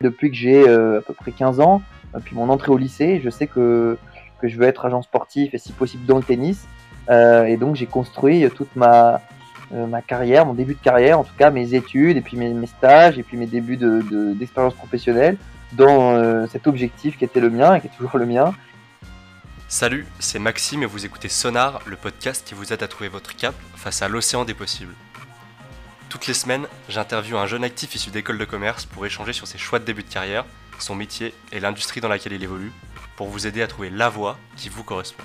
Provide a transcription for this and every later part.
Depuis que j'ai à peu près 15 ans, puis mon entrée au lycée, je sais que, que je veux être agent sportif et si possible dans le tennis. et donc j'ai construit toute ma, ma carrière, mon début de carrière, en tout cas mes études et puis mes, stages et puis mes débuts d'expérience de, professionnelle dans cet objectif qui était le mien et qui est toujours le mien, Salut, c'est Maxime et vous écoutez Sonar, le podcast qui vous aide à trouver votre cap face à l'océan des possibles. Toutes les semaines, j'interviewe un jeune actif issu d'école de commerce pour échanger sur ses choix de début de carrière, son métier et l'industrie dans laquelle il évolue, pour vous aider à trouver la voie qui vous correspond.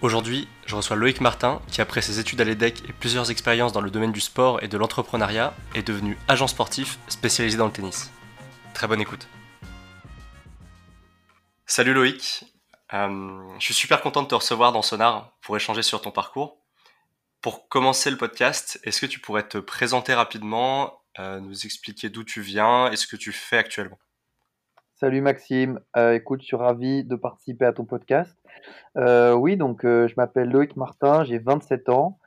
Aujourd'hui, je reçois Loïc Martin, qui après ses études à l'EDEC et plusieurs expériences dans le domaine du sport et de l'entrepreneuriat, est devenu agent sportif spécialisé dans le tennis. Très bonne écoute. Salut Loïc, euh, je suis super content de te recevoir dans Sonar pour échanger sur ton parcours. Pour commencer le podcast, est-ce que tu pourrais te présenter rapidement, euh, nous expliquer d'où tu viens et ce que tu fais actuellement? Salut Maxime, euh, écoute, je suis ravi de participer à ton podcast. oui, donc je m'appelle Loïc Martin, j'ai 27 ans.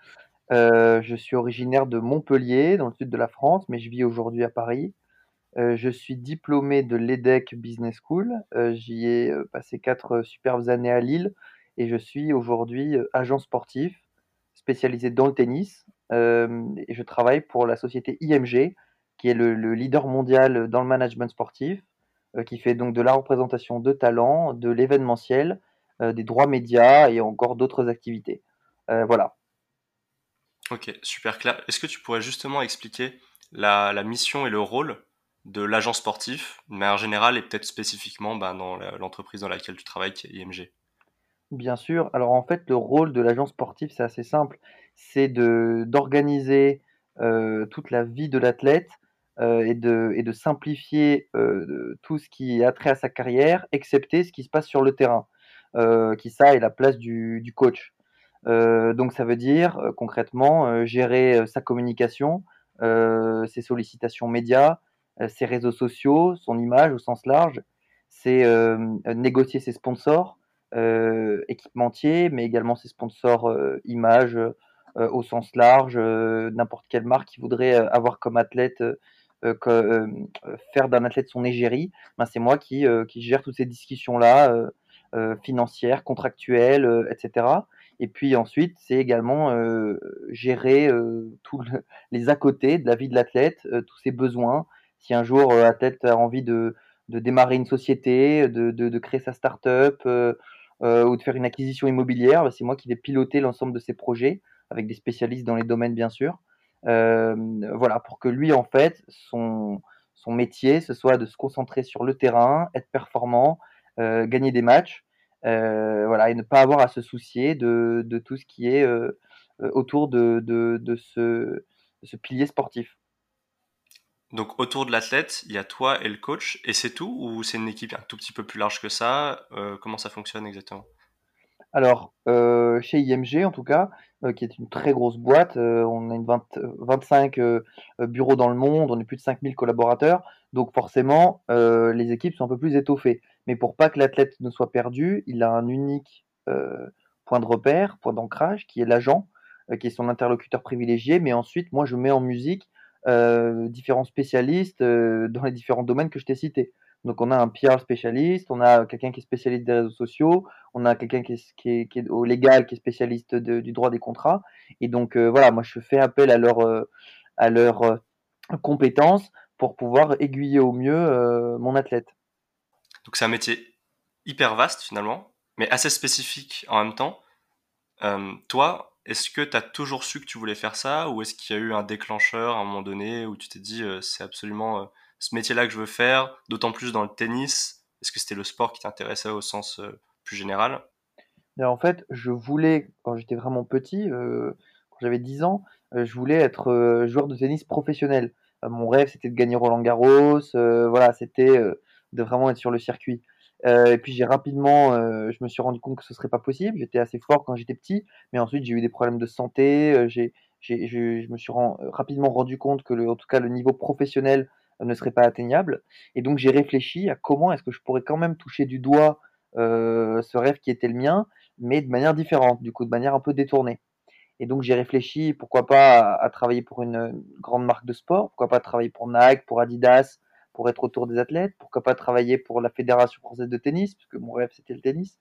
je suis originaire de Montpellier, dans le sud de la France, mais je vis aujourd'hui à Paris. Euh, je suis diplômé de l'EDEC Business School. Euh, j'y ai euh, passé quatre superbes années à Lille et je suis aujourd'hui agent sportif spécialisé dans le tennis. et je travaille pour la société IMG, qui est le, leader mondial dans le management sportif, qui fait donc de la représentation de talent, de l'événementiel, des droits médias et encore d'autres activités. voilà. Ok, super clair. Est-ce que tu pourrais justement expliquer la mission et le rôle de l'agent sportif, mais en général et peut-être spécifiquement ben, dans l'entreprise dans laquelle tu travailles, qui est IMG Bien sûr. Alors en fait, le rôle de l'agent sportif, c'est assez simple. C'est d'organiser euh, toute la vie de l'athlète euh, et, de, et de simplifier euh, tout ce qui a trait à sa carrière, excepté ce qui se passe sur le terrain, qui ça est la place du, du coach. donc ça veut dire concrètement gérer sa communication, ses sollicitations médias, ses réseaux sociaux, son image au sens large, c'est négocier ses sponsors équipementiers, mais également ses sponsors images au sens large, n'importe quelle marque qui voudrait avoir comme athlète faire d'un athlète son égérie, ben c'est moi qui, qui, gère toutes ces discussions-là, financières, contractuelles, etc. Et puis ensuite, c'est également gérer tous les à côté de la vie de l'athlète, tous ses besoins, si un jour euh, Athlète a envie de, de, démarrer une société, de, de créer sa start-up euh, euh, ou de faire une acquisition immobilière, bah, c'est moi qui vais piloter l'ensemble de ces projets avec des spécialistes dans les domaines bien sûr. voilà, pour que lui en fait, son, son métier, ce soit de se concentrer sur le terrain, être performant, gagner des matchs, voilà, et ne pas avoir à se soucier de, de tout ce qui est autour de, de, de, ce, de ce pilier sportif. Donc autour de l'athlète, il y a toi et le coach, et c'est tout Ou c'est une équipe un tout petit peu plus large que ça? Euh, Comment ça fonctionne exactement? Alors, euh, chez IMG en tout cas, euh, qui est une très grosse boîte, on a une 25 bureaux dans le monde, on est plus de 5000 collaborateurs, donc forcément, les équipes sont un peu plus étoffées. Mais pour pas que l'athlète ne soit perdu, il a un unique point de repère, point d'ancrage, qui est l'agent, qui est son interlocuteur privilégié, mais ensuite, moi, je mets en musique euh, différents spécialistes euh, dans les différents domaines que je t'ai cités. Donc on a un PR spécialiste, on a quelqu'un qui est spécialiste des réseaux sociaux, on a quelqu'un qui est, qui, est, au légal, qui est spécialiste du droit des contrats. Et donc euh, voilà, moi je fais appel à leurs à leurs compétences pour pouvoir aiguiller au mieux mon athlète. Donc c'est un métier hyper vaste finalement, mais assez spécifique en même temps. toi, est-ce que tu as toujours su que tu voulais faire ça ou est-ce qu'il y a eu un déclencheur à un moment donné où tu t'es dit euh, c'est absolument euh, ce métier-là que je veux faire, d'autant plus dans le tennis Est-ce que c'était le sport qui t'intéressait au sens euh, plus général? En fait, je voulais, quand j'étais vraiment petit, quand j'avais 10 ans, je voulais être joueur de tennis professionnel. mon rêve, c'était de gagner Roland Garros, voilà, c'était de vraiment être sur le circuit. Euh, et puis j'ai rapidement, euh, je me suis rendu compte que ce serait pas possible. J'étais assez fort quand j'étais petit, mais ensuite j'ai eu des problèmes de santé. Euh, j'ai, j'ai, je, me suis rapidement rendu compte que, le, en tout cas, le niveau professionnel ne serait pas atteignable. Et donc j'ai réfléchi à comment est-ce que je pourrais quand même toucher du doigt ce rêve qui était le mien, mais de manière différente, du coup de manière un peu détournée. Et donc j'ai réfléchi, pourquoi pas à, travailler pour une, grande marque de sport, pourquoi pas travailler pour Nike, pour Adidas, pour être autour des athlètes, pourquoi pas travailler pour la Fédération française de tennis, puisque mon rêve c'était le tennis.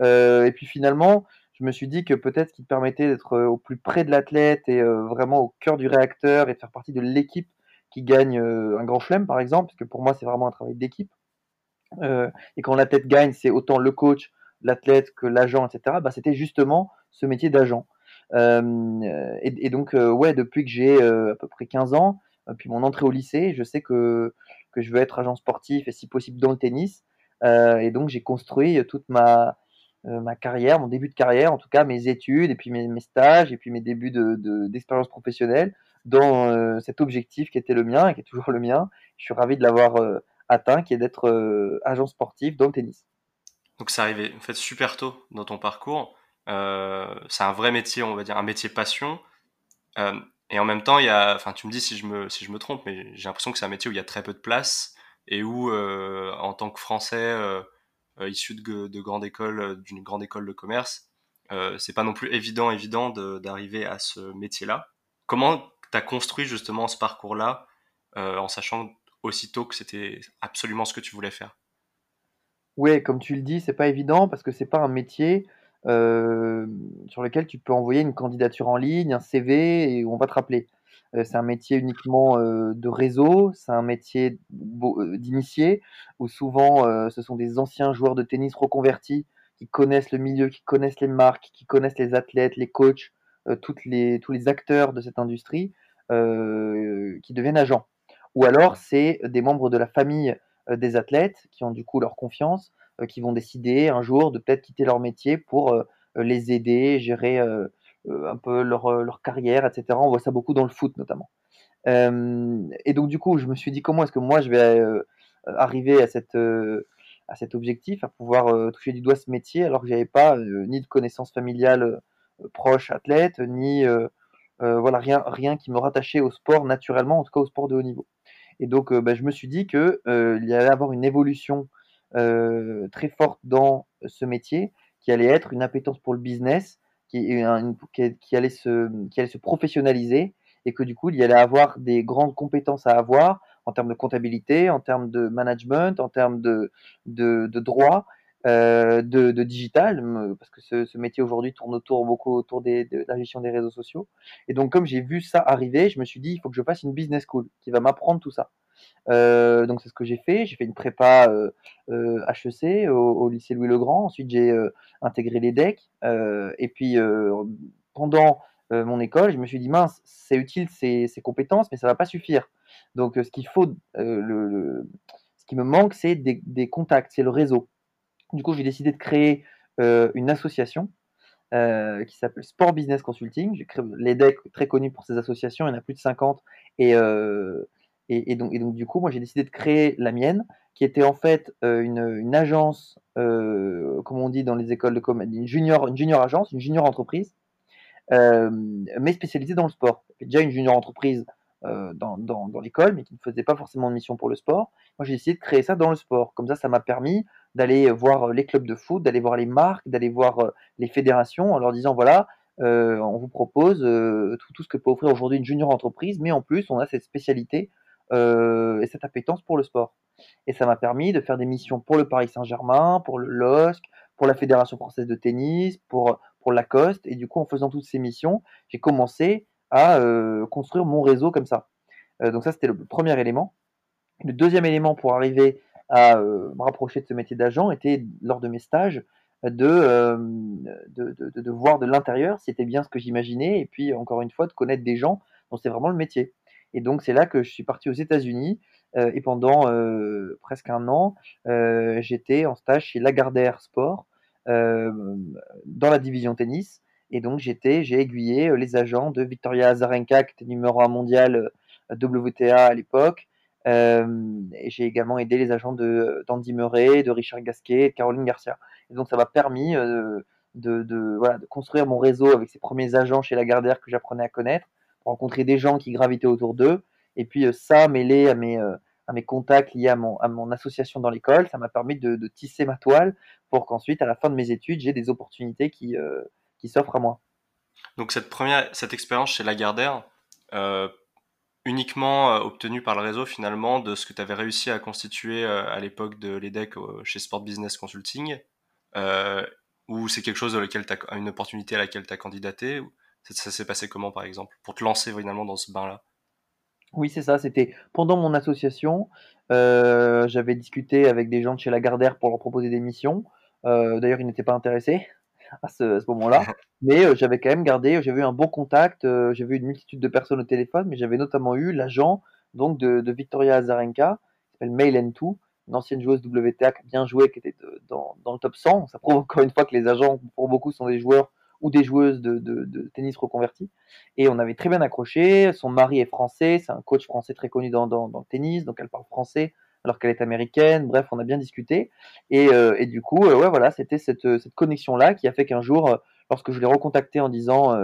et puis finalement, je me suis dit que peut-être qu'il permettait d'être au plus près de l'athlète et vraiment au cœur du réacteur et de faire partie de l'équipe qui gagne un grand chelem, par exemple, parce que pour moi c'est vraiment un travail d'équipe. et quand l'athlète gagne, c'est autant le coach, l'athlète que l'agent, etc. Bah, c'était justement ce métier d'agent. Euh, et, donc, euh, ouais, depuis que j'ai euh, à peu près 15 ans, puis mon entrée au lycée, je sais que, que je veux être agent sportif et si possible dans le tennis. et donc, j'ai construit toute ma, ma carrière, mon début de carrière, en tout cas mes études, et puis mes, stages, et puis mes débuts d'expérience de, professionnelle dans cet objectif qui était le mien et qui est toujours le mien. Je suis ravi de l'avoir atteint, qui est d'être agent sportif dans le tennis. Donc c'est arrivé en fait super tôt dans ton parcours. Euh, c'est un vrai métier, on va dire, un métier passion. Euh, et en même temps, il y a, enfin, tu me dis si je me, si je me trompe, mais j'ai l'impression que c'est un métier où il y a très peu de place et où, euh, en tant que Français issu de, de grande école, d'une grande école de commerce, c'est pas non plus évident, évident d'arriver à ce métier-là. Comment tu as construit justement ce parcours-là en sachant aussitôt que c'était absolument ce que tu voulais faire? Oui, comme tu le dis, c'est pas évident parce que c'est pas un métier euh, sur lequel tu peux envoyer une candidature en ligne, un CV et on va te rappeler. Euh, c'est un métier uniquement euh, de réseau, c'est un métier d'initié où souvent ce sont des anciens joueurs de tennis reconvertis qui connaissent le milieu, qui connaissent les marques, qui connaissent les athlètes, les coachs, les, tous les acteurs de cette industrie qui deviennent agents. Ou alors c'est des membres de la famille des athlètes qui ont du coup leur confiance qui vont décider un jour de peut-être quitter leur métier pour euh, les aider, gérer euh, un peu leur, leur, carrière, etc. On voit ça beaucoup dans le foot notamment. et donc du coup, je me suis dit comment est-ce que moi je vais arriver à cette à cet objectif, à pouvoir toucher du doigt ce métier, alors que j'avais pas ni de connaissances familiales proches athlètes, ni voilà rien rien qui me rattachait au sport naturellement, en tout cas au sport de haut niveau. Et donc, bah, je me suis dit que il y allait avoir une évolution euh, très forte dans ce métier, qui allait être une appétence pour le business, qui, allait se, qui allait se professionnaliser, et que du coup, il allait avoir des grandes compétences à avoir en termes de comptabilité, en termes de management, en termes de, de, droit, euh, de, digital, parce que ce, métier aujourd'hui tourne autour beaucoup autour de la gestion des réseaux sociaux. Et donc, comme j'ai vu ça arriver, je me suis dit, il faut que je fasse une business school qui va m'apprendre tout ça. Euh, donc c'est ce que j'ai fait. J'ai fait une prépa euh, euh HEC au, lycée Louis le Grand. Ensuite j'ai intégré les DEC. et puis pendant mon école, je me suis dit mince, c'est utile ces, ces, compétences, mais ça va pas suffire. Donc ce qu'il faut, le, ce qui me manque, c'est des, contacts, c'est le réseau. Du coup, j'ai décidé de créer une association qui s'appelle Sport Business Consulting. J'ai créé l'EDEC, très connu pour ses associations, il y en a plus de 50. Et, et, donc, du coup, moi, j'ai décidé de créer la mienne, qui était en fait euh, une, agence, euh, comme on dit dans les écoles de commerce, une junior, agence, une junior entreprise, euh, mais spécialisée dans le sport. Déjà une junior entreprise dans, l'école, mais qui ne faisait pas forcément de mission pour le sport. Moi, j'ai décidé de créer ça dans le sport. Comme ça, ça m'a permis d'aller voir les clubs de foot, d'aller voir les marques, d'aller voir les fédérations en leur disant voilà, on vous propose tout, ce que peut offrir aujourd'hui une junior entreprise, mais en plus, on a cette spécialité euh, et cette appétence pour le sport. Et ça m'a permis de faire des missions pour le Paris Saint-Germain, pour le LOSC, pour la Fédération française de tennis, pour, pour Lacoste. Et du coup, en faisant toutes ces missions, j'ai commencé à euh, construire mon réseau comme ça. Euh, donc ça, c'était le premier élément. Le deuxième élément pour arriver à me rapprocher de ce métier d'agent était, lors de mes stages, de, de, de, de, voir de l'intérieur c'était bien ce que j'imaginais, et puis encore une fois, de connaître des gens dont c'est vraiment le métier. Et donc, c'est là que je suis parti aux États-Unis. Euh, et pendant euh, presque un an, euh, j'étais en stage chez Lagardère Sport dans la division tennis. Et donc, j'étais, j'ai aiguillé les agents de Victoria Azarenka, qui était numéro 1 mondial WTA à l'époque. et j'ai également aidé les agents de d'Andy Murray, de Richard Gasquet, de Caroline Garcia. Et donc, ça m'a permis de, de, voilà, de construire mon réseau avec ces premiers agents chez Lagardère que j'apprenais à connaître rencontrer des gens qui gravitaient autour d'eux. Et puis euh, ça, mêlé à mes, euh, à mes contacts liés à mon, à association dans l'école, ça m'a permis de, tisser ma toile pour qu'ensuite, à la fin de mes études, j'ai des opportunités qui, euh, s'offrent à moi. Donc cette première, cette expérience chez Lagardère, uniquement obtenu par le réseau finalement de ce que tu avais réussi à constituer à l'époque de l'EDEC chez Sport Business Consulting ou c'est quelque chose as une opportunité à laquelle tu as candidaté Ça, s'est passé comment par exemple pour te lancer finalement dans ce bain-là? Oui, c'est ça. C'était pendant mon association. J'avais discuté avec des gens de chez Lagardère pour leur proposer des missions. D'ailleurs, ils n'étaient pas intéressés à ce, moment-là. Mais j'avais quand même gardé, j'avais eu un bon contact, j'avais eu une multitude de personnes au téléphone, mais j'avais notamment eu l'agent donc de, Victoria Azarenka, qui s'appelle Mail N2, une ancienne joueuse WTA bien jouée, qui était dans, le top 100. Ça prouve encore une fois que les agents, pour beaucoup, sont des joueurs ou des joueuses de, tennis reconvertis. Et on avait très bien accroché. Son mari est français, c'est un coach français très connu dans, le tennis, donc elle parle français alors qu'elle est américaine. Bref, on a bien discuté. Et, euh, et du coup, euh, ouais, voilà, c'était cette, cette connexion-là qui a fait qu'un jour, euh, lorsque je l'ai recontacté en disant,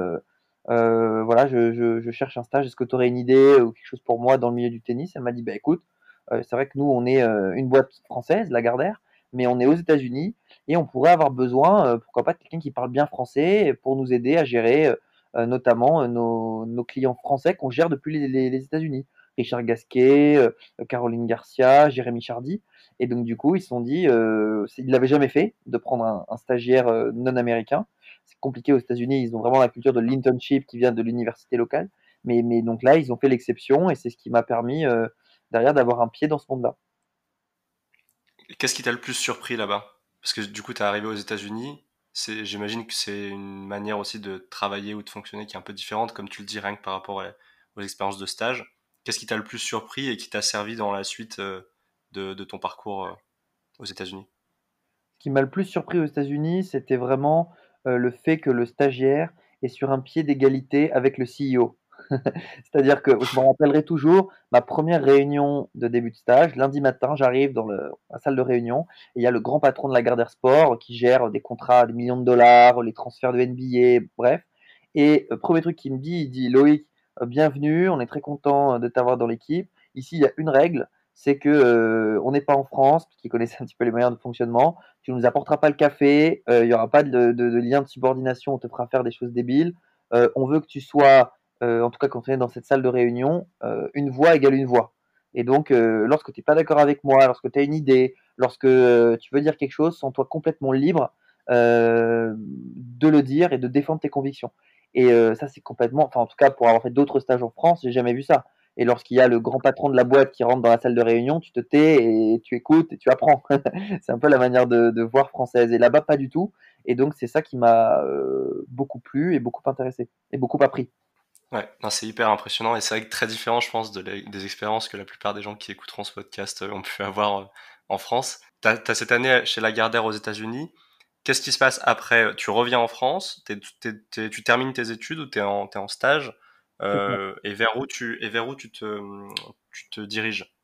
voilà, je, cherche un stage, est-ce que tu aurais une idée ou quelque chose pour moi dans le milieu du tennis? Elle m'a dit, bah écoute, c'est vrai que nous, on est une boîte française, Lagardère, mais on est aux États-Unis et on pourrait avoir besoin, pourquoi pas, de quelqu'un qui parle bien français pour nous aider à gérer notamment nos, clients français qu'on gère depuis les, États-Unis. Richard Gasquet, euh, Caroline Garcia, Jérémy Chardy. Et donc, du coup, ils se sont dit, euh, ils ne l'avaient jamais fait, de prendre un, stagiaire euh, non américain. C'est compliqué aux États-Unis, ils ont vraiment la culture de l'internship qui vient de l'université locale. Mais donc là, ils ont fait l'exception et c'est ce qui m'a permis derrière d'avoir un pied dans ce monde-là. Qu'est-ce qui t'a le plus surpris là-bas? Parce que du coup, tu es arrivé aux États-Unis. J'imagine que c'est une manière aussi de travailler ou de fonctionner qui est un peu différente, comme tu le dis, rien que par rapport aux expériences de stage. Qu'est-ce qui t'a le plus surpris et qui t'a servi dans la suite euh, de, ton parcours euh, aux États-Unis? Ce qui m'a le plus surpris aux États-Unis, c'était vraiment euh, le fait que le stagiaire est sur un pied d'égalité avec le CEO. C'est-à-dire que je me rappellerai toujours ma première réunion de début de stage. Lundi matin, j'arrive dans la salle de réunion et il y a le grand patron de la Gardère Sport qui gère des contrats, des millions de dollars, les transferts de NBA, bref. Et le premier truc qu'il me dit, il dit Loïc, euh, bienvenue, on est très content euh, de t'avoir dans l'équipe. Ici, il y a une règle, c'est que euh, on n'est pas en France, qui connaissait un petit peu les moyens de fonctionnement. Tu ne nous apporteras pas le café, il n'y aura pas de, lien de subordination, on te fera faire des choses débiles. on veut que tu sois, en tout cas quand on est dans cette salle de réunion, une voix égale une voix. Et donc, lorsque tu n'es pas d'accord avec moi, lorsque tu as une idée, lorsque tu veux dire quelque chose, sens-toi complètement libre de le dire et de défendre tes convictions. Et euh, ça, c'est complètement, enfin, en tout cas, pour avoir fait d'autres stages en France, j'ai jamais vu ça. Et lorsqu'il y a le grand patron de la boîte qui rentre dans la salle de réunion, tu te tais et tu écoutes et tu apprends. c'est un peu la manière de, voir française. Et là-bas, pas du tout. Et donc, c'est ça qui m'a euh, beaucoup plu et beaucoup intéressé et beaucoup appris. Ouais, c'est hyper impressionnant et c'est vrai que très différent, je pense, de des expériences que la plupart des gens qui écouteront ce podcast euh, ont pu avoir en France. Tu as, cette année chez Lagardère aux États-Unis. Qu'est-ce qui se passe après? Tu reviens en France, tu termines tes études ou tu es, en stage euh, et vers où tu et vers où tu te, tu te diriges?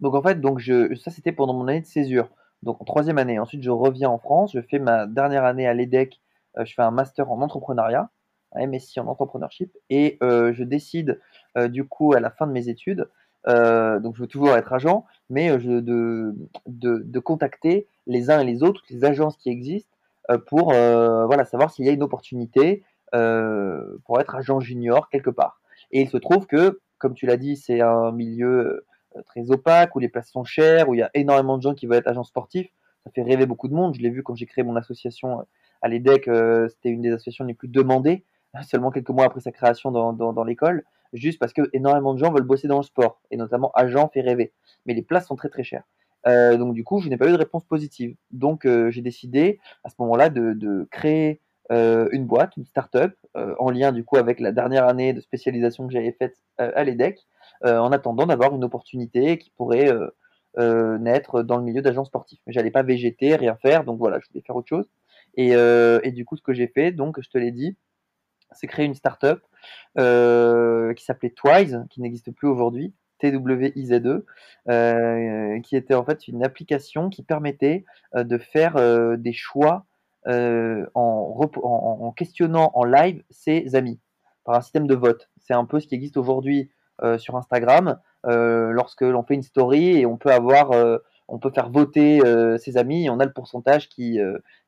Donc en fait, donc je, ça c'était pendant mon année de césure, donc en troisième année. Ensuite, je reviens en France, je fais ma dernière année à l'EDEC, euh, je fais un master en entrepreneuriat, MSc en entrepreneurship, et euh, je décide du coup à la fin de mes études, donc je veux toujours être agent, mais je, de, de, de contacter les uns et les autres, les agences qui existent, euh, pour euh, voilà, savoir s'il y a une opportunité euh, pour être agent junior quelque part. Et il se trouve que, comme tu l'as dit, c'est un milieu très opaque, où les places sont chères, où il y a énormément de gens qui veulent être agents sportifs. Ça fait rêver beaucoup de monde. Je l'ai vu quand j'ai créé mon association à l'EDEC, c'était une des associations les plus demandées, seulement quelques mois après sa création dans, l'école, juste parce que énormément de gens veulent bosser dans le sport, et notamment agent fait rêver. Mais les places sont très très chères. Euh, donc du coup, je n'ai pas eu de réponse positive. Donc euh, j'ai décidé à ce moment-là de, créer euh, une boîte, une start-up, en lien du coup avec la dernière année de spécialisation que j'avais faite à l'EDEC, en attendant d'avoir une opportunité qui pourrait naître dans le milieu d'agents sportifs. Mais j'allais pas végéter, rien faire, donc voilà, je voulais faire autre chose. Et du coup, ce que j'ai fait, donc je te l'ai dit, c'est créer une start-up qui s'appelait Twize, qui n'existe plus aujourd'hui, TWIZE, euh, qui était en fait une application qui permettait euh, de faire euh, des choix en, questionnant en live ses amis par un système de vote. C'est un peu ce qui existe aujourd'hui sur Instagram, lorsque l'on fait une story et on peut avoir, on peut faire voter ses amis et on a le pourcentage qui,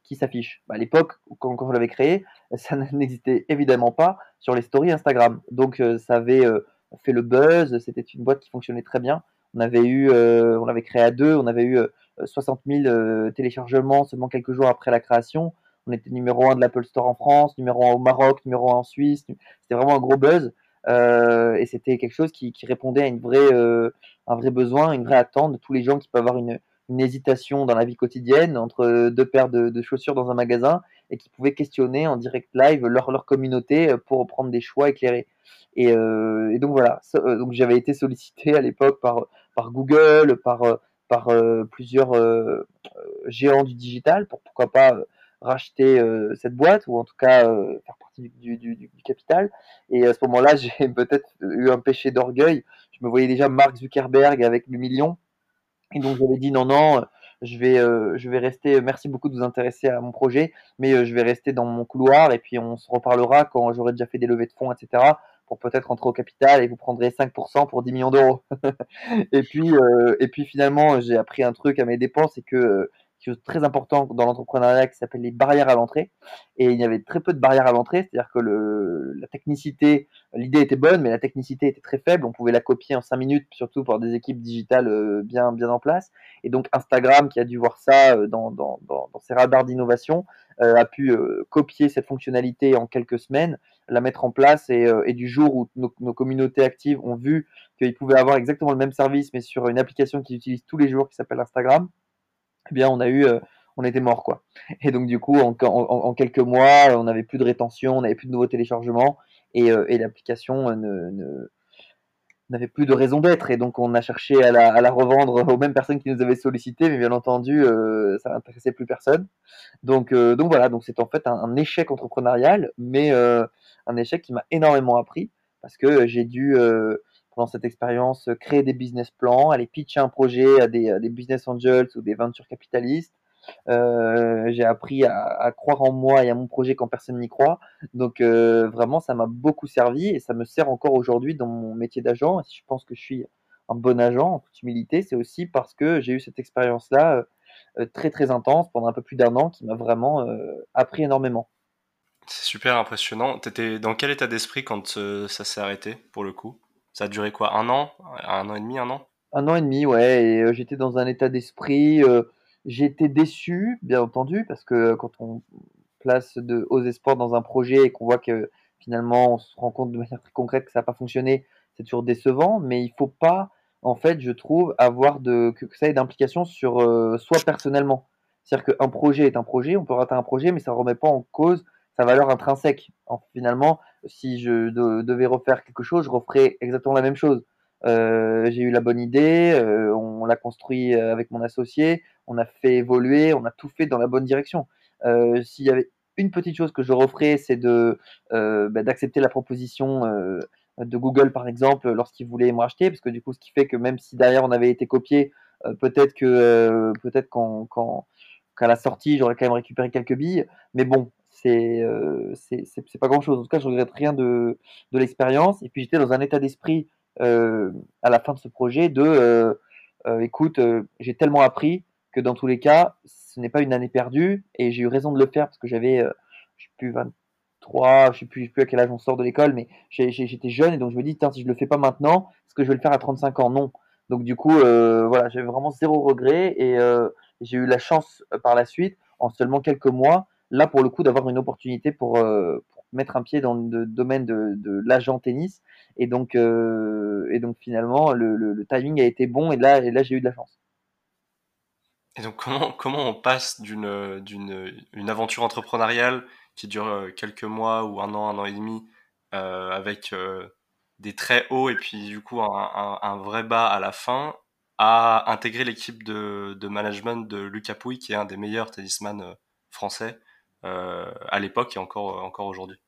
qui s'affiche. Bah, à l'époque, quand, quand je l'avais créé, ça n'existait évidemment pas sur les stories Instagram. Donc ça avait fait le buzz. C'était une boîte qui fonctionnait très bien. On avait eu, on l'avait créé à deux, on avait eu 60 000 téléchargements seulement quelques jours après la création. On était numéro un de l'Apple Store en France, numéro un au Maroc, numéro un en Suisse. C'était vraiment un gros buzz. Euh, et c'était quelque chose qui, répondait à une vraie, euh, un vrai besoin, une vraie attente de tous les gens qui peuvent avoir une, une hésitation dans la vie quotidienne entre deux paires de, chaussures dans un magasin et qui pouvaient questionner en direct live leur, leur communauté pour prendre des choix éclairés. Et, euh, et donc voilà, euh, donc j'avais été sollicité à l'époque par, par Google, par, par plusieurs géants du digital pour pourquoi pas racheter euh, cette boîte ou en tout cas euh, faire du, capital. Et à ce moment-là, j'ai peut-être eu un péché d'orgueil. Je me voyais déjà Mark Zuckerberg avec le million. Et donc j'avais dit non, non, je vais, euh, je vais rester. Merci beaucoup de vous intéresser à mon projet, mais je vais rester dans mon couloir et puis on se reparlera quand j'aurai déjà fait des levées de fonds, etc. Pour peut-être rentrer au capital et vous prendrez 5% pour 10 millions d'euros. et puis, et puis finalement, j'ai appris un truc à mes dépenses, c'est que chose très important dans l'entrepreneuriat qui s'appelle les barrières à l'entrée. Et il y avait très peu de barrières à l'entrée, c'est-à-dire que la technicité, l'idée était bonne, mais la technicité était très faible. On pouvait la copier en 5 minutes, surtout pour des équipes digitales euh, bien, bien en place. Et donc Instagram, qui a dû voir ça euh, dans, dans, dans, dans ses radars d'innovation, euh, a pu copier cette fonctionnalité en quelques semaines, la mettre en place. Et, du jour où nos communautés actives ont vu qu'ils pouvaient avoir exactement le même service, mais sur une application qu'ils utilisent tous les jours qui s'appelle Instagram, eh bien, on a eu, euh, on était mort, quoi. Et donc, du coup, en, quelques mois, on n'avait plus de rétention, on n'avait plus de nouveaux téléchargements, et, euh, l'application euh, n'avait plus de raison d'être. Et donc, on a cherché à la, revendre aux mêmes personnes qui nous avaient sollicité, mais bien entendu, ça n'intéressait plus personne. Donc, donc voilà, donc c'est en fait un, échec entrepreneurial, mais un échec qui m'a énormément appris parce que j'ai dû pendant cette expérience, euh, créer des business plans, aller pitcher un projet à des, business angels ou des venture capitalistes. Euh, j'ai appris à, croire en moi et à mon projet quand personne n'y croit. Donc euh, vraiment, ça m'a beaucoup servi et ça me sert encore aujourd'hui dans mon métier d'agent. Et si je pense que je suis un bon agent, en toute humilité, c'est aussi parce que j'ai eu cette expérience-là très très intense pendant un peu plus d'un an qui m'a vraiment appris énormément. C'est super impressionnant. T'étais dans quel état d'esprit quand ça s'est arrêté pour le coup? Ça a duré quoi Un an? Un an et demi Un an? Un an et demi, ouais. Et euh, j'étais dans un état d'esprit. Euh, j'étais déçu, bien entendu, parce que quand on place de hauts espoirs dans un projet et qu'on voit que finalement on se rend compte de manière très concrète que ça n'a pas fonctionné, c'est toujours décevant. Mais il faut pas, en fait, je trouve, avoir de que, ça ait d'implication sur euh, soi personnellement. C'est-à-dire qu'un projet est un projet, on peut rater un projet, mais ça ne remet pas en cause sa valeur intrinsèque. finalement, si je devais refaire quelque chose, je referais exactement la même chose. Euh, j'ai eu la bonne idée, euh, on l'a construit avec mon associé, on a fait évoluer, on a tout fait dans la bonne direction. Euh, S'il y avait une petite chose que je referais, c'est de euh, bah, d'accepter la proposition euh, de Google par exemple lorsqu'ils voulaient me racheter, parce que du coup, ce qui fait que même si derrière on avait été copié, euh, peut-être que peut-être quand, quand qu'à la sortie, j'aurais quand même récupéré quelques billes. Mais bon, euh, c'est c'est pas grand chose. En tout cas, je regrette rien de, de l'expérience. Et puis j'étais dans un état d'esprit euh, à la fin de ce projet de euh, euh écoute, euh, j'ai tellement appris que dans tous les cas, ce n'est pas une année perdue et j'ai eu raison de le faire parce que j'avais, je sais plus 23, je sais plus, je sais plus à quel âge on sort de l'école, mais j'étais jeune et donc je me dis, tiens, si je le fais pas maintenant, est-ce que je vais le faire à 35 ans? Non. Donc du coup, voilà, j'avais vraiment zéro regret et j'ai eu la chance par la suite, en seulement quelques mois, là pour le coup d'avoir une opportunité pour, euh, mettre un pied dans le domaine de, l'agent tennis et donc euh, et donc finalement le, timing a été bon et là j'ai eu de la chance. Et donc comment comment on passe d'une d'une une aventure entrepreneuriale qui dure euh, quelques mois ou un an un an et demi avec des très hauts et puis du coup un, un, vrai bas à la fin à intégrer l'équipe de, de management de Lucas Pouille qui est un des meilleurs tennisman français à l'époque et encore, encore aujourd'hui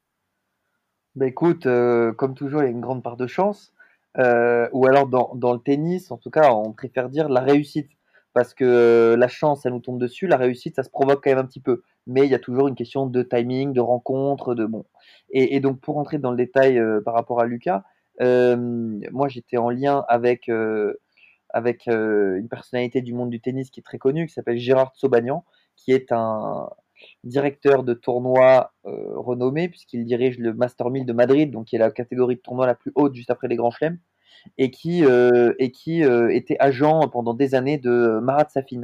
bah écoute, euh, comme toujours, il y a une grande part de chance. Euh, ou alors dans, dans, le tennis, en tout cas, on préfère dire la réussite. Parce que la chance, ça nous tombe dessus, la réussite, ça se provoque quand même un petit peu. Mais il y a toujours une question de timing, de rencontre, de bon. Et, donc pour rentrer dans le détail euh, par rapport à Lucas, euh, moi j'étais en lien avec euh, avec une personnalité du monde du tennis qui est très connue, qui s'appelle Gérard Sobagnan, qui est un directeur de tournoi renommé, puisqu'il dirige le Master 1000 de Madrid, donc qui est la catégorie de tournoi la plus haute juste après les grands chelems, et qui, et qui était agent pendant des années de Marat Safin.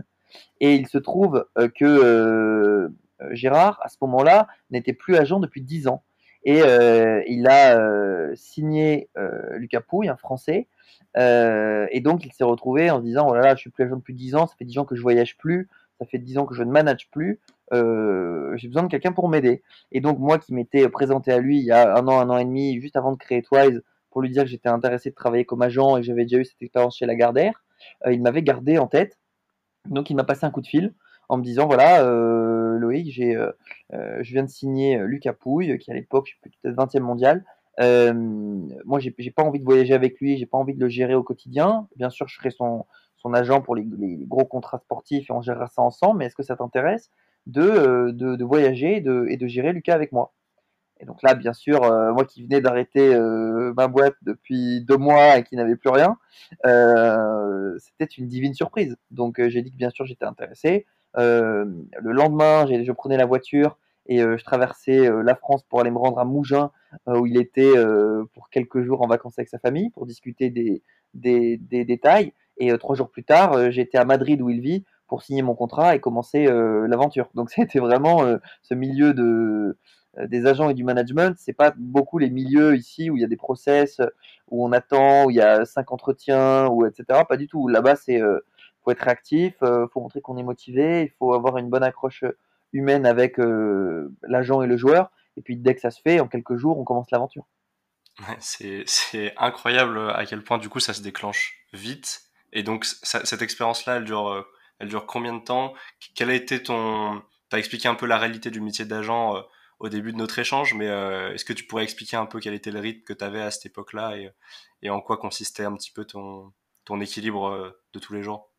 Et il se trouve que Gérard, à ce moment-là, n'était plus agent depuis 10 ans. Et euh, il a euh, signé euh, Lucas Pouille, un Français. et donc, il s'est retrouvé en se disant, oh là là, je suis plus agent depuis 10 ans, ça fait 10 ans que je voyage plus, ça fait 10 ans que je ne manage plus, j'ai besoin de quelqu'un pour m'aider. Et donc, moi qui m'étais présenté à lui il y a un an, un an et demi, juste avant de créer Twice, pour lui dire que j'étais intéressé de travailler comme agent et que j'avais déjà eu cette expérience chez Lagardère, il m'avait gardé en tête. Donc, il m'a passé un coup de fil en me disant voilà, euh, Loïc, euh, euh, je viens de signer Lucas Pouille, qui à l'époque, peut-être 20e mondial. moi, j'ai, j'ai pas envie de voyager avec lui, j'ai pas envie de le gérer au quotidien. Bien sûr, je serai son agent pour les, gros contrats sportifs et on gérera ça ensemble. Mais est-ce que ça t'intéresse? De, de, voyager et de, et de gérer Lucas avec moi et donc là, bien sûr, moi qui venais d'arrêter ma boîte depuis deux mois et qui n'avait plus rien, c'était une divine surprise. Donc j'ai dit que bien sûr j'étais intéressé. Euh, le lendemain, je prenais la voiture et euh, je traversais euh, la France pour aller me rendre à Mougins, où il était pour quelques jours en vacances avec sa famille, pour discuter des, des, des détails. Et trois jours plus tard, j'étais à Madrid où il vit pour signer mon contrat et commencer l'aventure. Donc c'était vraiment ce milieu de des agents et du management, c'est pas beaucoup les milieux ici où il y a des process, où on attend, où il y a cinq entretiens, ou etc. Pas du tout. Là-bas, c'est faut être réactif, euh, faut montrer qu'on est motivé, il faut avoir une bonne accroche euh, humaine avec euh, l'agent et le joueur. Et puis dès que ça se fait, en quelques jours, on commence l'aventure. c'est incroyable à quel point du coup ça se déclenche vite. Et donc cette expérience-là, elle dure, elle dure combien de temps? Quel a été ton... Tu as expliqué un peu la réalité du métier d'agent au début de notre échange, mais est-ce que tu pourrais expliquer un peu quel était le rythme que tu avais à cette époque-là et, en quoi consistait un petit peu ton, équilibre de tous les jours?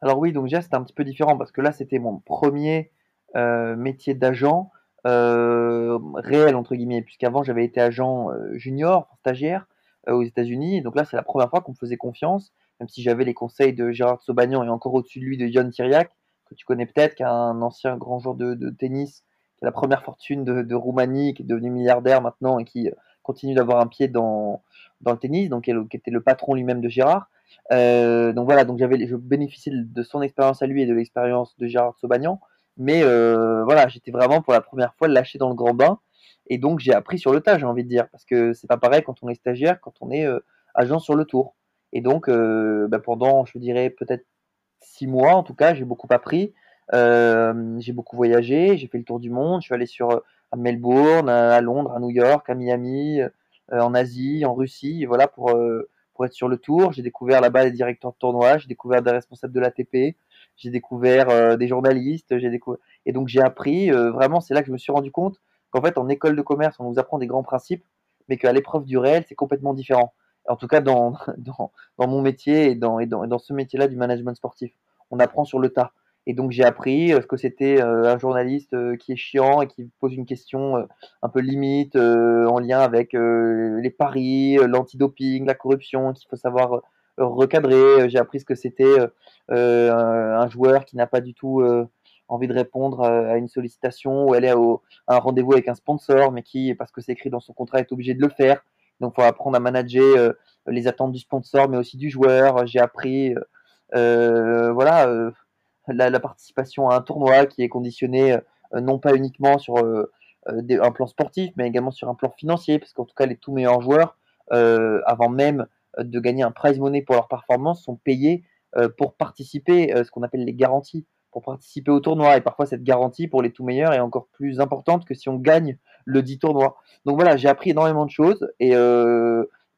Alors oui, donc déjà c'était un petit peu différent parce que là c'était mon premier euh, métier d'agent euh, réel entre guillemets, puisqu'avant j'avais été agent euh, junior, stagiaire aux États-Unis. Donc là c'est la première fois qu'on me faisait confiance, même si j'avais les conseils de Gérard Sobagnan et encore au-dessus de lui de Yon Tiriac, que tu connais peut-être, qui est un ancien grand joueur de, tennis, qui a la première fortune de, Roumanie, qui est devenu milliardaire maintenant et qui continue d'avoir un pied dans, dans le tennis, donc qui était le patron lui-même de Gérard. Euh, donc voilà, donc j'avais, je bénéficiais de son expérience à lui et de l'expérience de Gérard Sobagnan, mais euh, voilà, j'étais vraiment pour la première fois lâché dans le grand bain, et donc j'ai appris sur le tas, j'ai envie de dire, parce que c'est pas pareil quand on est stagiaire, quand on est euh, agent sur le tour. Et donc bah, pendant, je dirais peut-être six mois en tout cas, j'ai beaucoup appris, j'ai beaucoup voyagé, j'ai fait le tour du monde, je suis allé sur à Melbourne, à Londres, à New York, à Miami, en Asie, en Russie, voilà pour pour être sur le tour. J'ai découvert là-bas les directeurs de tournoi, j'ai découvert des responsables de l'ATP, j'ai découvert euh, des journalistes, j'ai découvert et donc j'ai appris euh, vraiment. C'est là que je me suis rendu compte qu'en fait en école de commerce on nous apprend des grands principes, mais qu'à l'épreuve du réel c'est complètement différent. En tout cas dans mon métier et dans ce métier-là du management sportif, on apprend sur le tas. Et donc j'ai appris euh, ce que c'était euh, un journaliste euh, qui est chiant et qui pose une question un peu limite en lien avec les paris, l'antidoping, la corruption, qu'il faut savoir recadrer. J'ai appris ce que c'était un joueur qui n'a pas du tout envie de répondre à une sollicitation ou aller à, un rendez-vous avec un sponsor, mais qui, parce que c'est écrit dans son contrat, est obligé de le faire. Donc, il faut apprendre à manager les attentes du sponsor, mais aussi du joueur. J'ai appris, voilà, la, participation à un tournoi qui est conditionné euh, non pas uniquement sur euh, euh, un plan sportif, mais également sur un plan financier, parce qu'en tout cas, les tout meilleurs joueurs, avant même de gagner un prize money pour leur performance, sont payés pour participer, ce qu'on appelle les garanties, pour participer au tournoi. Et parfois, cette garantie pour les tout meilleurs est encore plus importante que si on gagne le dit tournoi. Donc voilà, j'ai appris énormément de choses et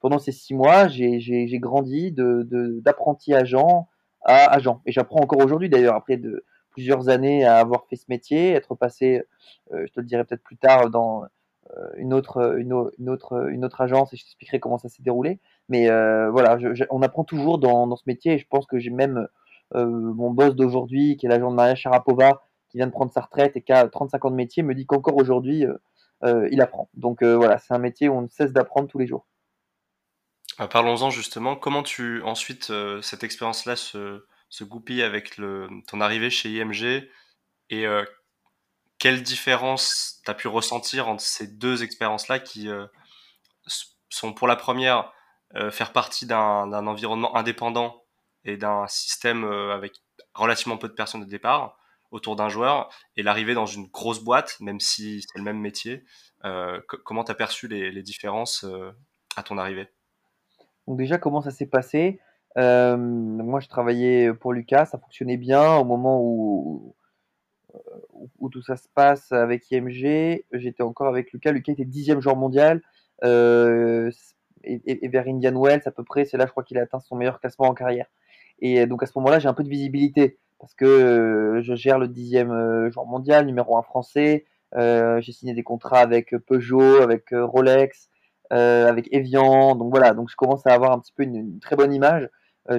pendant ces six mois, j'ai grandi d'apprenti de, agent à agent. Et j'apprends encore aujourd'hui, d'ailleurs, après de plusieurs années à avoir fait ce métier, être passé, euh, je te le dirai peut-être plus tard, dans euh, une, autre, une, autre, une autre agence et je t'expliquerai comment ça s'est déroulé. Mais euh, voilà, on apprend toujours dans, dans, ce métier et je pense que j'ai même mon boss d'aujourd'hui, qui est l'agent de Maria Sharapova, qui vient de prendre sa retraite et qui a 35 ans de métier, me dit qu'encore aujourd'hui, il apprend. Donc voilà, c'est un métier où on ne cesse d'apprendre tous les jours. Bah, parlons-en justement. Comment tu ensuite euh, cette expérience-là se, goupille avec ton arrivée chez IMG et euh, quelle différence tu as pu ressentir entre ces deux expériences-là qui sont pour la première faire partie d'un environnement indépendant et d'un système avec relativement peu de personnes au départ autour d'un joueur et l'arrivée dans une grosse boîte, même si c'est le même métier. comment tu as perçu les, différences à ton arrivée? Donc déjà, comment ça s'est passé? Moi, je travaillais pour Lucas, ça fonctionnait bien au moment où, où, tout ça se passe avec IMG. J'étais encore avec Lucas. Lucas était dixième joueur mondial. Euh, et, vers Indian Wells, à peu près, c'est là, je crois qu'il a atteint son meilleur classement en carrière. Et donc à ce moment-là, j'ai un peu de visibilité parce que euh, je gère le dixième euh, joueur mondial, numéro un français. j'ai signé des contrats avec Peugeot, avec Rolex, avec Evian. Donc voilà, donc je commence à avoir un petit peu une, très bonne image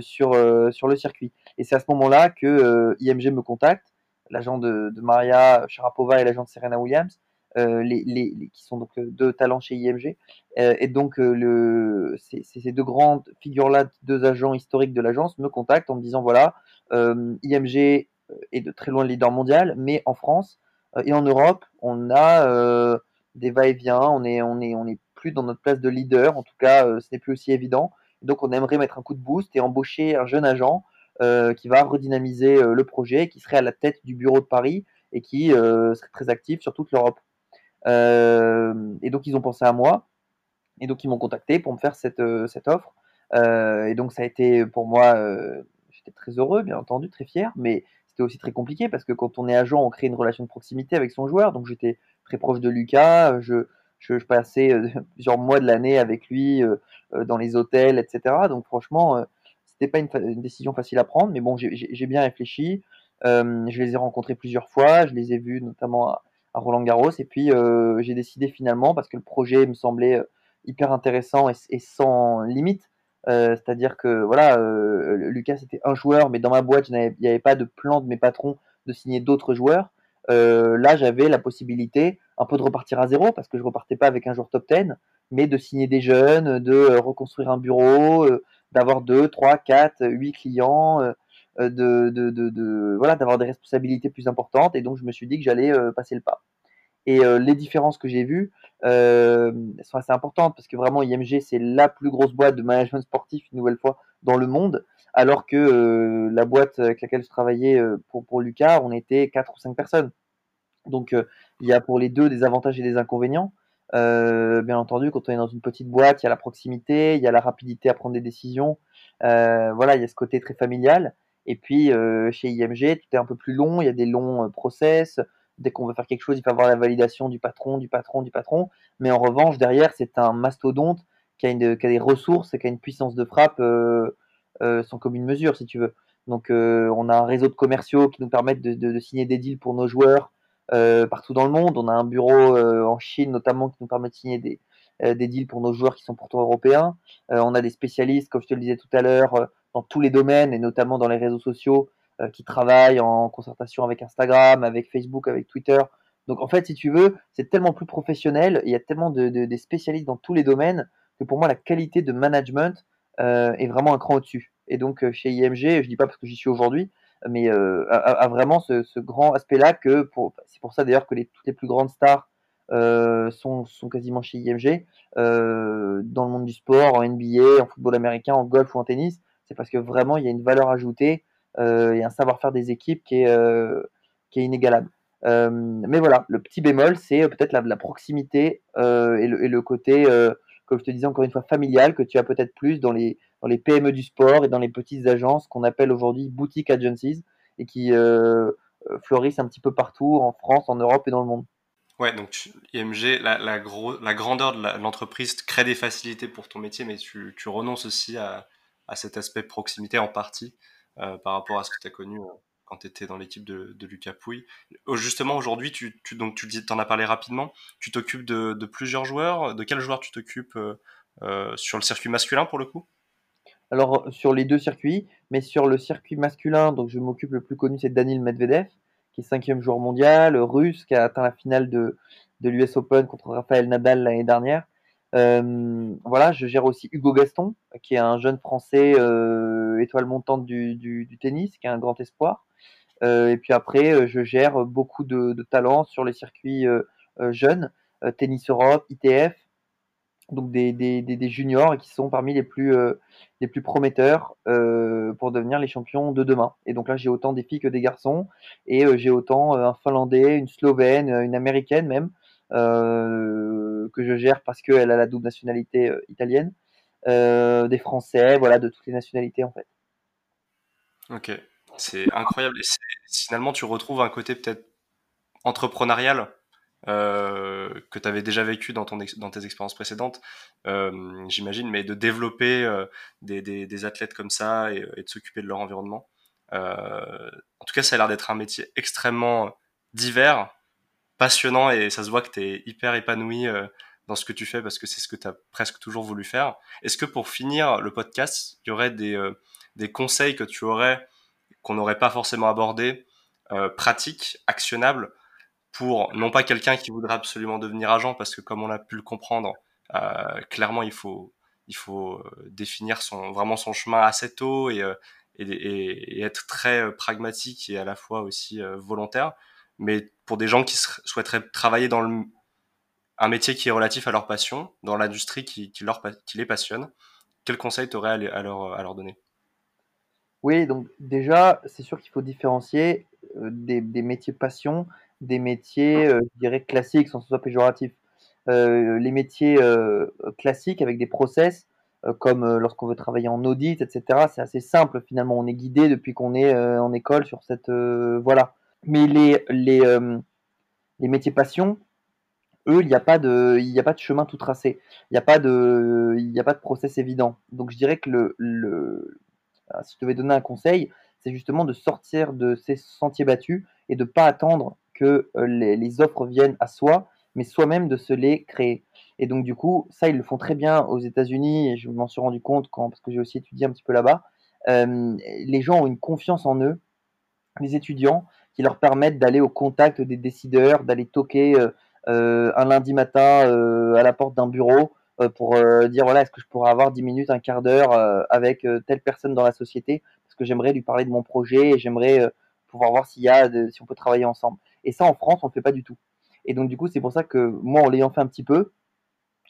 sur, sur le circuit. Et c'est à ce moment-là que IMG me contacte l'agent de, Maria Sharapova et l'agent de Serena Williams, euh, les, les, qui sont donc euh, deux talents chez IMG. Euh, et donc, le, ces deux grandes figures-là, deux agents historiques de l'agence, me contactent en me disant voilà, IMG est de très loin le leader mondial, mais en France et en Europe, on a des va-et-vient, on est, on, est, on est plus dans notre place de leader, en tout cas, ce n'est plus aussi évident. Donc, on aimerait mettre un coup de boost et embaucher un jeune agent euh, qui va redynamiser euh, le projet, qui serait à la tête du bureau de Paris et qui euh, serait très actif sur toute l'Europe. et donc ils ont pensé à moi et donc ils m'ont contacté pour me faire cette, cette offre. et donc ça a été pour moi, très heureux, bien entendu, très fier, mais c'était aussi très compliqué parce que quand on est agent, on crée une relation de proximité avec son joueur. Donc j'étais très proche de Lucas, je, je, passais plusieurs mois de l'année avec lui dans les hôtels, etc. Donc franchement, c'était pas une, décision facile à prendre, mais bon, j'ai bien réfléchi. Euh, je les ai rencontrés plusieurs fois, je les ai vus notamment à, Roland Garros, et puis euh, j'ai décidé finalement, parce que le projet me semblait euh, hyper intéressant et, sans limite, c'est-à-dire que voilà, Lucas c'était un joueur, mais dans ma boîte, il n'y avait pas de plan de mes patrons de signer d'autres joueurs. là, j'avais la possibilité un peu de repartir à zéro, parce que je repartais pas avec un joueur top 10, mais de signer des jeunes, de reconstruire un bureau, d'avoir 2, 3, 4, 8 clients, euh, euh, de, de, de, voilà, d'avoir des responsabilités plus importantes. Et donc, je me suis dit que j'allais euh, passer le pas. Et les différences que j'ai vues euh, sont assez importantes parce que vraiment IMG c'est la plus grosse boîte de management sportif une nouvelle fois dans le monde, alors que la boîte avec laquelle je travaillais pour, Lucas, on était 4 ou 5 personnes. Donc il y a pour les deux des avantages et des inconvénients. Euh, bien entendu, quand on est dans une petite boîte, il y a la proximité, il y a la rapidité à prendre des décisions. Euh, voilà, il y a ce côté très familial. Et puis euh, chez IMG, tout est un peu plus long, il y a des longs process. Dès qu'on veut faire quelque chose, il faut avoir la validation du patron, du patron, du patron. Mais en revanche, derrière, c'est un mastodonte qui a, des ressources et qui a une puissance de frappe sans commune mesure, si tu veux. Donc, on a un réseau de commerciaux qui nous permettent de, signer des deals pour nos joueurs, euh, partout dans le monde. On a un bureau euh, en Chine notamment qui nous permet de signer des, euh, des deals pour nos joueurs qui sont pourtant européens. on a des spécialistes, comme je te le disais tout à l'heure, dans tous les domaines et notamment dans les réseaux sociaux qui travaillent en concertation avec Instagram, avec Facebook, avec Twitter. Donc en fait, si tu veux, c'est tellement plus professionnel, il y a tellement de, de, spécialistes dans tous les domaines que pour moi, la qualité de management euh, est vraiment un cran au-dessus. Et donc chez IMG, je dis pas parce que j'y suis aujourd'hui, mais euh, a, vraiment ce, grand aspect-là que c'est pour ça d'ailleurs que les, toutes les plus grandes stars euh, sont, quasiment chez IMG euh, dans le monde du sport, en NBA, en football américain, en golf ou en tennis. C'est parce que vraiment il y a une valeur ajoutée euh, et un savoir-faire des équipes qui est, euh, qui est inégalable. Euh, mais voilà, le petit bémol, c'est peut-être la, proximité et le, côté, comme je te disais encore une fois, familial que tu as peut-être plus dans les, dans les PME du sport et dans les petites agences qu'on appelle aujourd'hui boutique agencies et qui euh, euh, fleurissent un petit peu partout en France, en Europe et dans le monde. Ouais, donc IMG, la, la, la grandeur de l'entreprise crée des facilités pour ton métier, mais tu, tu renonces aussi à, à, cet aspect proximité en partie euh, par rapport à ce que tu as connu quand tu étais dans l'équipe de, Lucas Pouille. Justement, aujourd'hui, tu, tu, donc, tu en as parlé rapidement, tu t'occupes de, plusieurs joueurs. De quels joueurs tu t'occupes sur le circuit masculin pour le coup? Alors sur les deux circuits, mais sur le circuit masculin, donc je m'occupe le plus connu, c'est Danil Medvedev, qui est cinquième joueur mondial, russe, qui a atteint la finale de, de l'US Open contre Rafael Nadal l'année dernière. Euh, voilà, je gère aussi Hugo Gaston, qui est un jeune français euh, étoile montante du, tennis, qui est un grand espoir. et puis après, je gère beaucoup de, talents sur les circuits jeunes, Tennis Europe, ITF, donc des, juniors qui sont parmi les plus, les plus prometteurs pour devenir les champions de demain. Et donc là, j'ai autant des filles que des garçons, et j'ai autant un Finlandais, une Slovène, une Américaine même, que je gère parce qu'elle a la double nationalité italienne, des Français, voilà, de toutes les nationalités en fait. Ok, c'est incroyable. Et finalement, tu retrouves un côté peut-être entrepreneurial euh, que tu avais déjà vécu dans, ton dans tes expériences précédentes, euh, j'imagine, mais de développer euh, des, des, des, athlètes comme ça et, et de s'occuper de leur environnement. en tout cas, ça a l'air d'être un métier extrêmement divers, passionnant et ça se voit que tu es hyper épanoui dans ce que tu fais parce que c'est ce que tu as presque toujours voulu faire. Est-ce que pour finir le podcast, il y aurait des, des conseils que tu aurais qu'on n'aurait pas forcément abordé, pratiques, actionnables, pour non pas quelqu'un qui voudrait absolument devenir agent, parce que comme on a pu le comprendre, euh, clairement il faut il faut euh, définir son vraiment son chemin assez tôt euh, et, et, être très pragmatique et à la fois aussi volontaire. Mais pour des gens qui souhaiteraient travailler dans le, un métier qui est relatif à leur passion, dans l'industrie qui, qui, leur, qui les passionne, quel conseil tu aurais à, leur, à leur donner? Oui, donc déjà, c'est sûr qu'il faut différencier des, des métiers passion des métiers, euh, je dirais, classiques, sans que ce soit péjoratif. Euh, les métiers euh, classiques avec des process, comme lorsqu'on veut travailler en audit, etc., c'est assez simple finalement. On est guidé depuis qu'on est en école sur cette voilà. Mais les, les, les métiers passion, eux, il n'y a pas de, il a pas de chemin tout tracé. Il n'y a pas de, n'y a pas de process évident. Donc je dirais que le, le, si je devais donner un conseil, c'est justement de sortir de ces sentiers battus et de pas attendre que euh, les, offres viennent à soi, mais soi-même de se les créer. Et donc du coup, ça, ils le font très bien aux États-Unis, et je m'en suis rendu compte quand, parce que j'ai aussi étudié un petit peu là-bas. Euh, les gens ont une confiance en eux, les étudiants, qui leur permettent d'aller au contact des décideurs, d'aller toquer euh, un lundi matin à la porte d'un bureau pour dire voilà, est-ce que je pourrais avoir 10 minutes, un quart d'heure avec telle personne dans la société, parce que j'aimerais lui parler de mon projet et j'aimerais pouvoir voir s'il y a, si on peut travailler ensemble. Et ça, en France, on le fait pas du tout. Et donc, du coup, c'est pour ça que moi, en l'ayant fait un petit peu,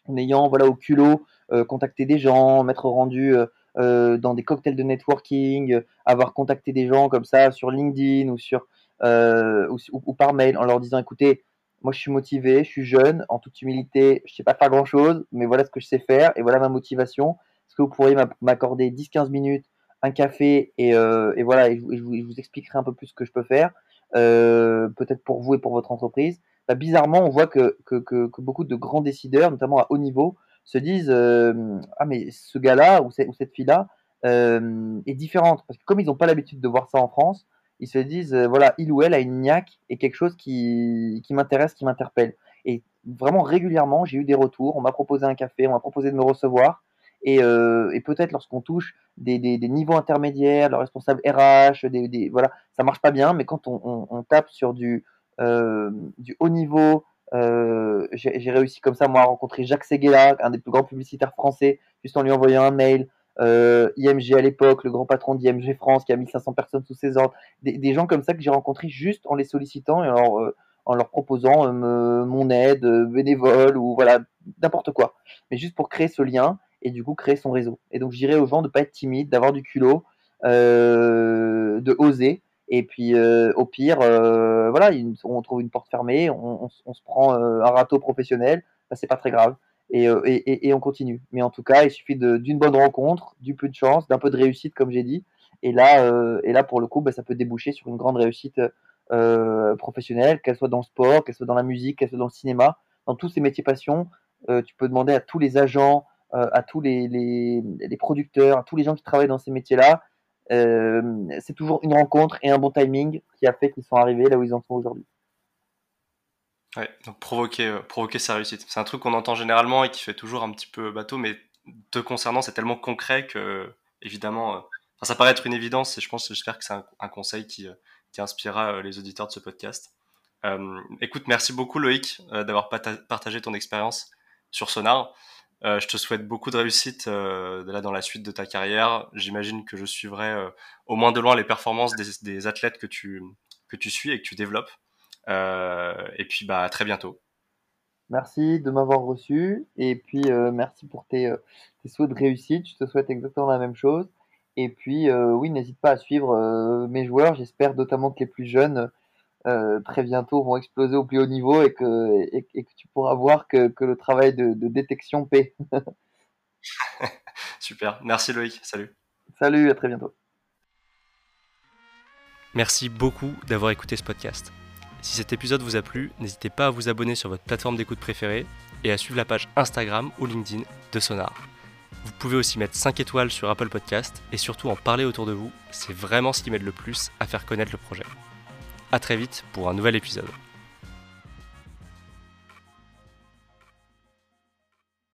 en ayant, voilà, au culot, euh, contacté des gens, m'être rendu euh, euh, dans des cocktails de networking, avoir contacté des gens comme ça sur LinkedIn ou sur ou, par mail en leur disant, écoutez, moi, je suis motivé, je suis jeune, en toute humilité, je sais pas faire grand chose, mais voilà ce que je sais faire et voilà ma motivation. Est-ce que vous pourriez m'accorder 10-15 minutes, un café et, et voilà, et je, vous, expliquerai un peu plus ce que je peux faire. Euh, peut-être pour vous et pour votre entreprise, bah, bizarrement, on voit que, que, que, beaucoup de grands décideurs, notamment à haut niveau, se disent euh, Ah, mais ce gars-là ou, ou, cette fille-là euh, est différente. Parce que comme ils n'ont pas l'habitude de voir ça en France, ils se disent Voilà, il ou elle a une niaque et quelque chose qui, m'intéresse, qui m'interpelle. Et vraiment régulièrement, j'ai eu des retours. On m'a proposé un café, on m'a proposé de me recevoir. Et, euh, et peut-être lorsqu'on touche des, des, niveaux intermédiaires, le responsable RH, des, des, voilà, ça marche pas bien. Mais quand on, on, tape sur du, euh, du haut niveau, euh, j'ai réussi comme ça moi à rencontrer Jacques Seguela, un des plus grands publicitaires français, juste en lui envoyant un mail. Euh, IMG à l'époque, le grand patron d'IMG France qui a 1500 personnes sous ses ordres, des, gens comme ça que j'ai rencontrés juste en les sollicitant et en leur, euh, proposant euh, mon aide bénévole ou voilà n'importe quoi, mais juste pour créer ce lien et du coup créer son réseau. Et donc je dirais aux gens de pas être timide, d'avoir du culot, de oser. Et puis au pire, voilà, on trouve une porte fermée, on, se prend un râteau professionnel, bah, c'est pas très grave. Et, euh, et, et, et, on continue. Mais en tout cas, il suffit d'une bonne rencontre, du peu de chance, d'un peu de réussite, comme j'ai dit. Et là, euh, et là, pour le coup, bah, ça peut déboucher sur une grande réussite professionnelle, qu'elle soit dans le sport, qu'elle soit dans la musique, qu'elle soit dans le cinéma, dans tous ces métiers passion. tu peux demander à tous les agents, euh, à tous les, les, les, producteurs, à tous les gens qui travaillent dans ces métiers-là. Euh, c'est toujours une rencontre et un bon timing qui a fait qu'ils sont arrivés là où ils en sont aujourd'hui. Ouais, donc provoquer, euh, provoquer sa réussite. C'est un truc qu'on entend généralement et qui fait toujours un petit peu bateau, mais te concernant, c'est tellement concret que, évidemment, euh, ça paraît être une évidence et je pense, j'espère que c'est un, conseil qui, qui inspirera les auditeurs de ce podcast. Euh, écoute, merci beaucoup Loïc d'avoir partagé ton expérience sur Sonar. je te souhaite beaucoup de réussite dans la suite de ta carrière. J'imagine que je suivrai au moins de loin les performances des, des, athlètes que tu, que tu suis et que tu développes. Et puis bah, à très bientôt. Merci de m'avoir reçu et puis merci pour tes, tes, souhaits de réussite. Je te souhaite exactement la même chose. Et puis oui, n'hésite pas à suivre mes joueurs. J'espère notamment que les plus jeunes euh, très bientôt vont exploser au plus haut niveau et que, et, que tu pourras voir que, que le travail de, de détection paie. Super, merci Loïc, salut. Salut, à très bientôt. Merci beaucoup d'avoir écouté ce podcast. Si cet épisode vous a plu, n'hésitez pas à vous abonner sur votre plateforme d'écoute préférée et à suivre la page Instagram ou LinkedIn de Sonar. Vous pouvez aussi mettre 5 étoiles sur Apple Podcast et surtout en parler autour de vous, c'est vraiment ce qui m'aide le plus à faire connaître le projet. A très vite pour un nouvel épisode.